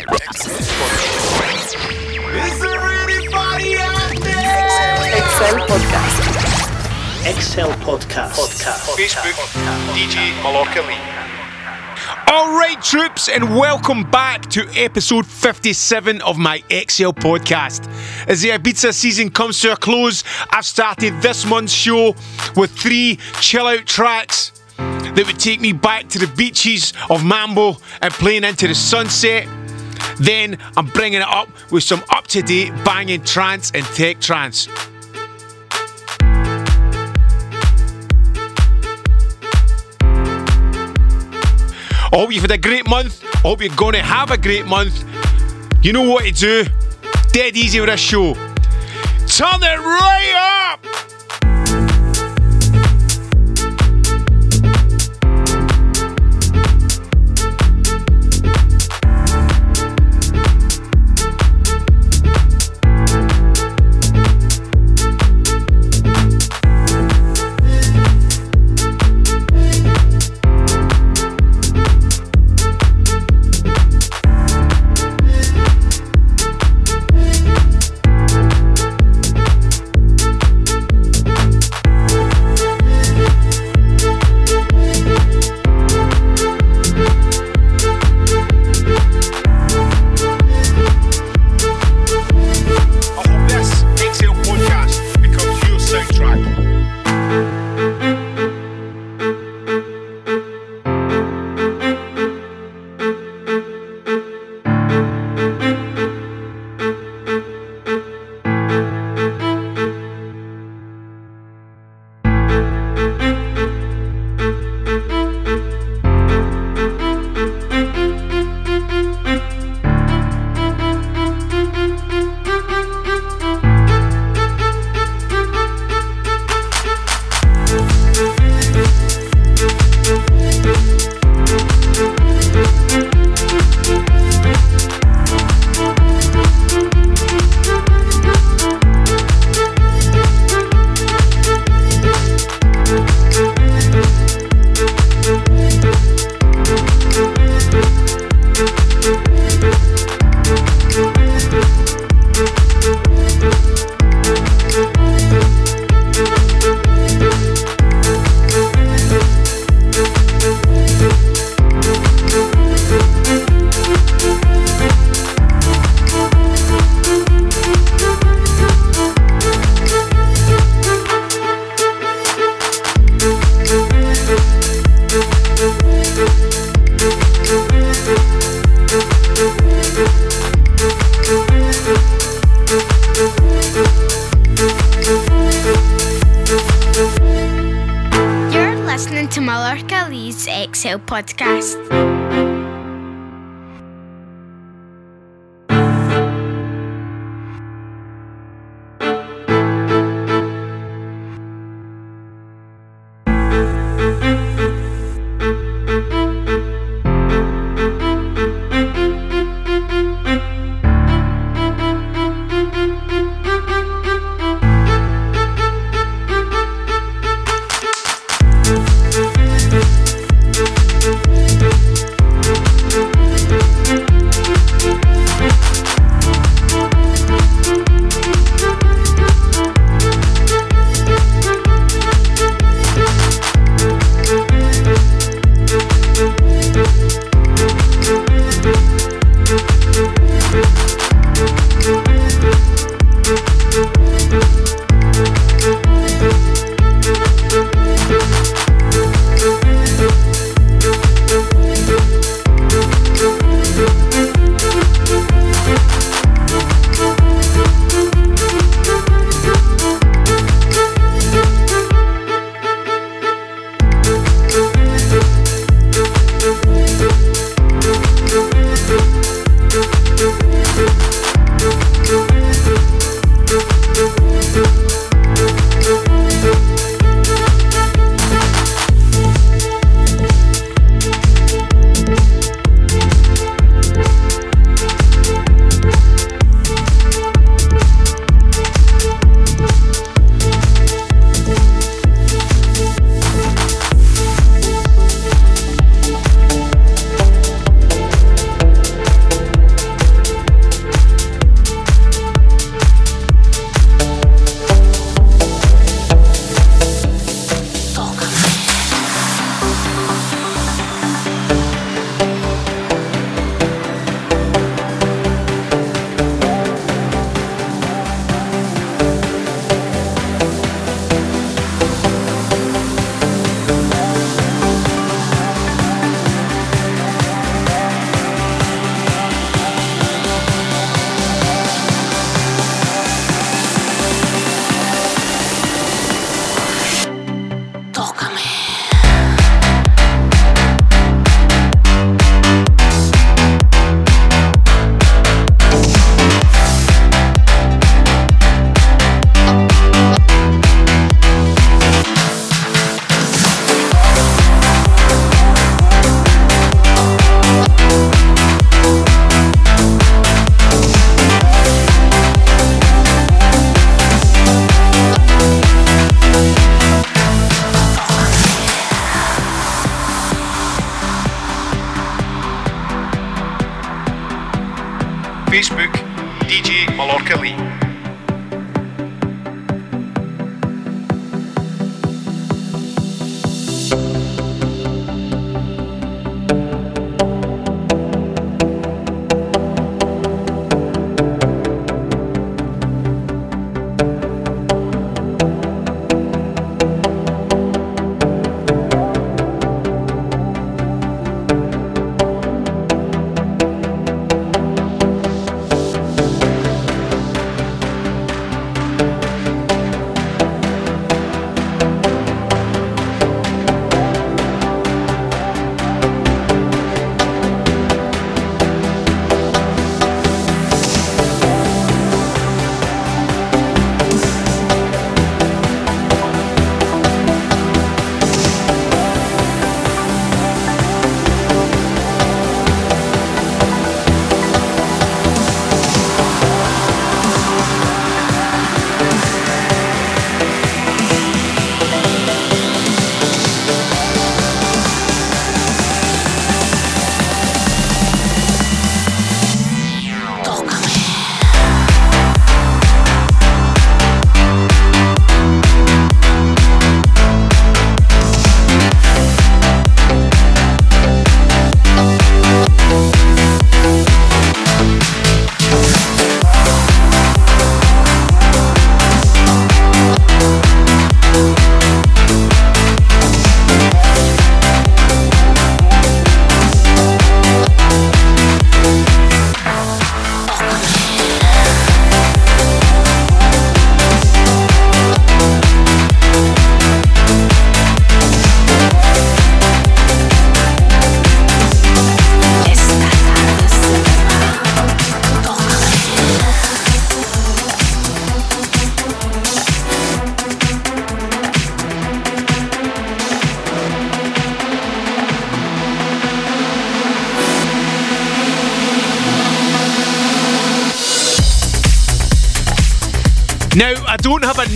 XL Podcast. XL Podcast. Podcast. Facebook, DJ Mallorca All right, troops, and welcome back to episode 57 of my XL podcast. As the Ibiza season comes to a close, I've started this month's show with three chill out tracks that would take me back to the beaches of Mambo and playing into the sunset. Then I'm bringing it up with some up to date banging trance and tech trance. I hope you've had a great month. I hope you're going to have a great month. You know what to do. Dead easy with this show. Turn it right up!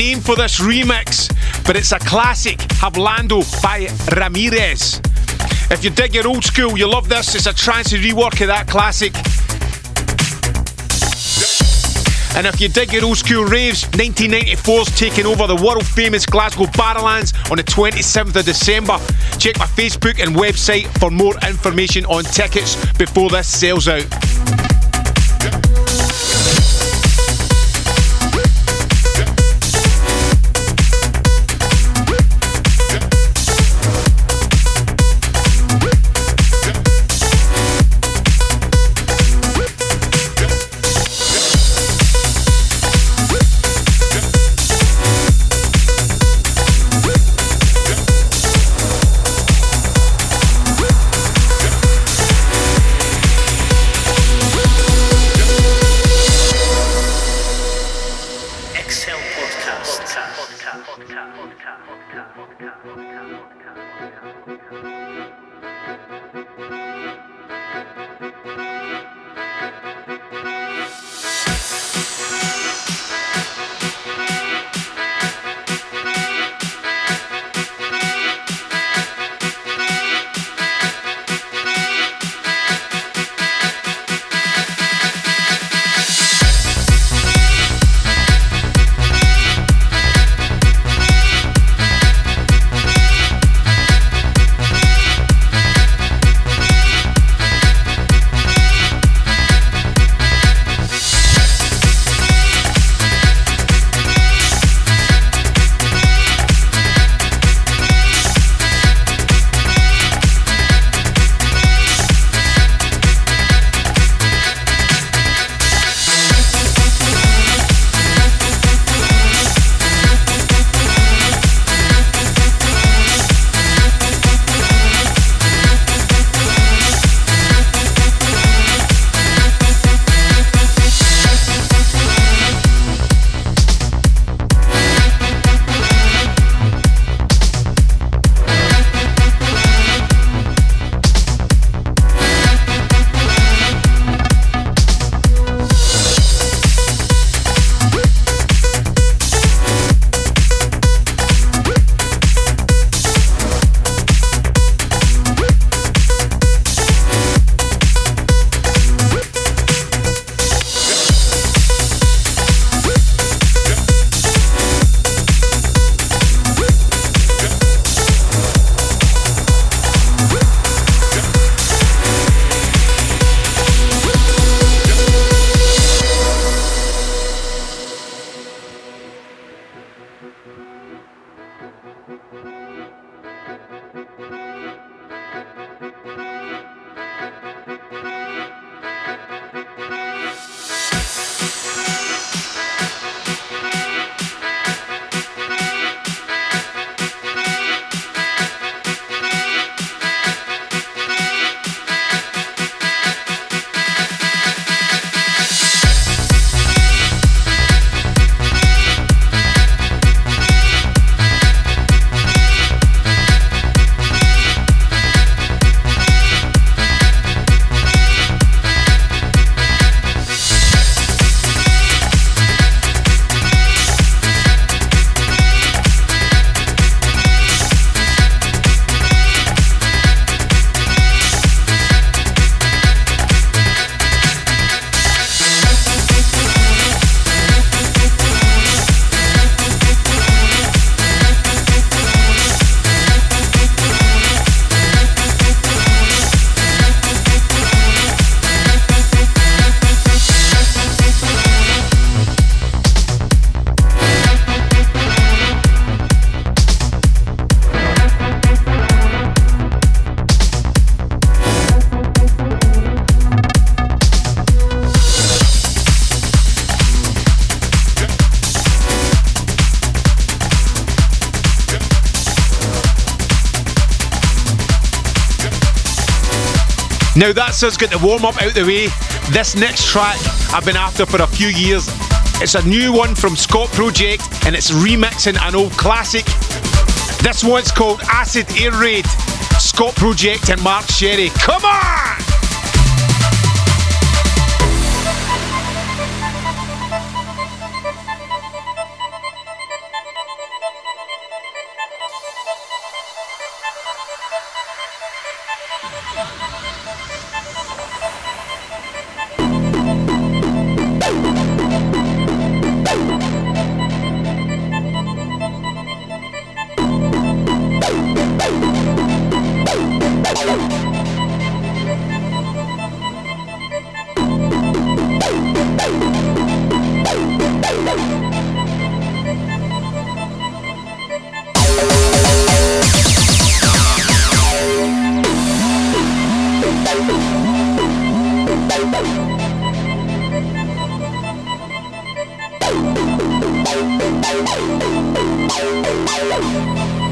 Name for this remix, but it's a classic Hablando by Ramirez. If you dig your old school, you love this. It's a trancy rework of that classic. And if you dig your old school raves, 1994's taking over the world famous Glasgow Barrowlands on the 27th of December. Check my Facebook and website for more information on tickets before this sells out. Thank you. Now that's us getting the warm up out the way. This next track I've been after for a few years. It's a new one from Scot Project and it's remixing an old classic. This one's called Acid Air Raid. Scot Project and Mark Sherry. Come on! Thank you.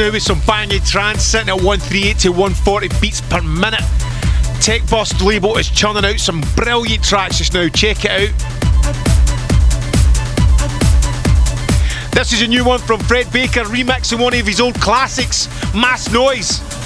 Now with some banging trance sitting at 138 to 140 beats per minute. Tech Bust label is churning out some brilliant tracks just now. Check it out. This is a new one from Fred Baker remixing one of his old classics, Mass Noise.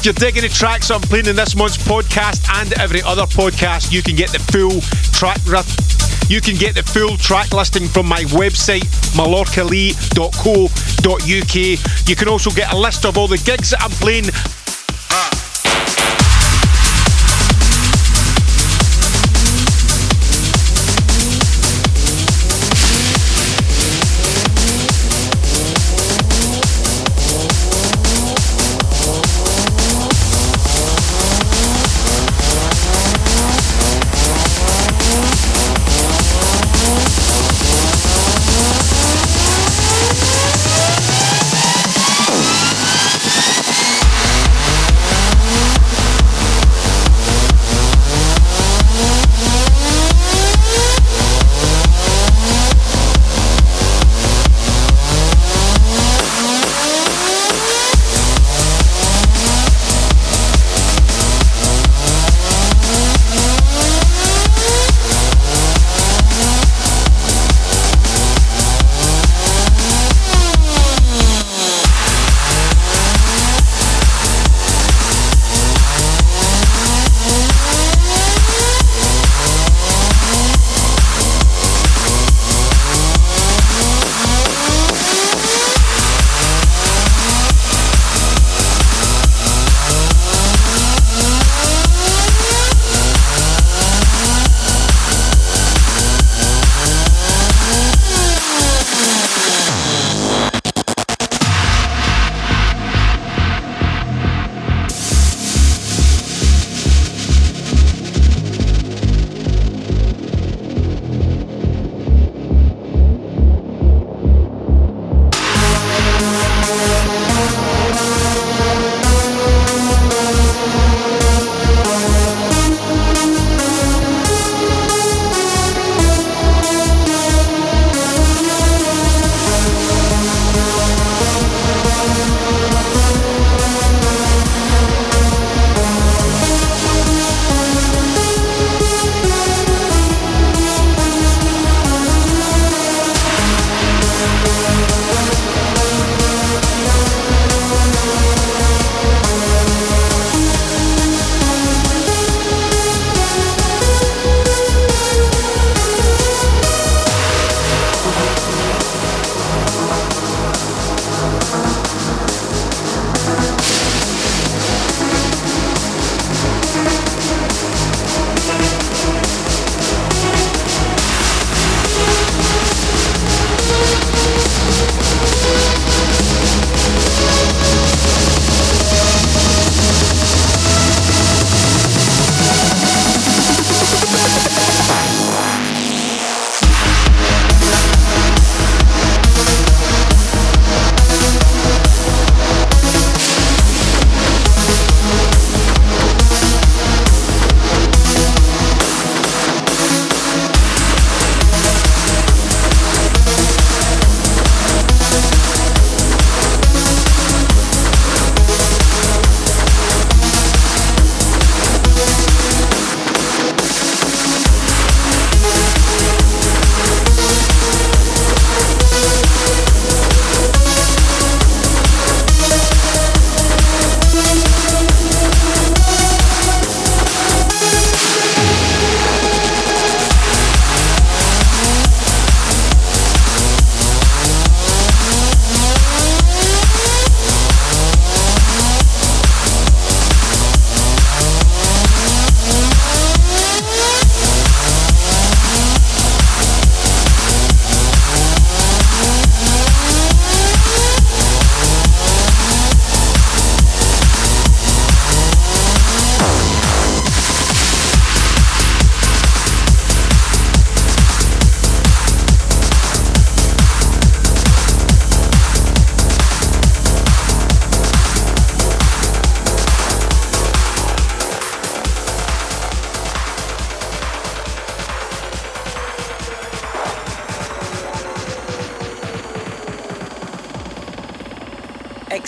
If you're digging the tracks I'm playing in this month's podcast and every other podcast, you can get the full track you can get the full track listing from my website, mallorcalee.co.uk. You can also get a list of all the gigs that I'm playing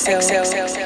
XO. XO.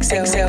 XL,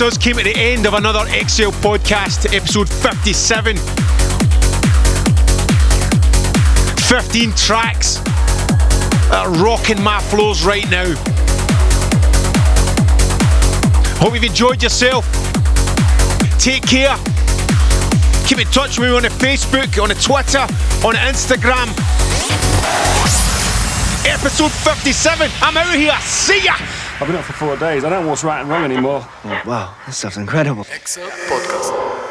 Us. Came at the end of another XL podcast, episode 57. 15 tracks that are rocking my floors right now. Hope you've enjoyed yourself. Take care. Keep in touch with me on the Facebook, on the Twitter, on the Instagram. Episode 57. I'm out here. See ya. I've been up for four days. I don't know what's right and wrong anymore. Oh, wow, this stuff's incredible. XL Podcast.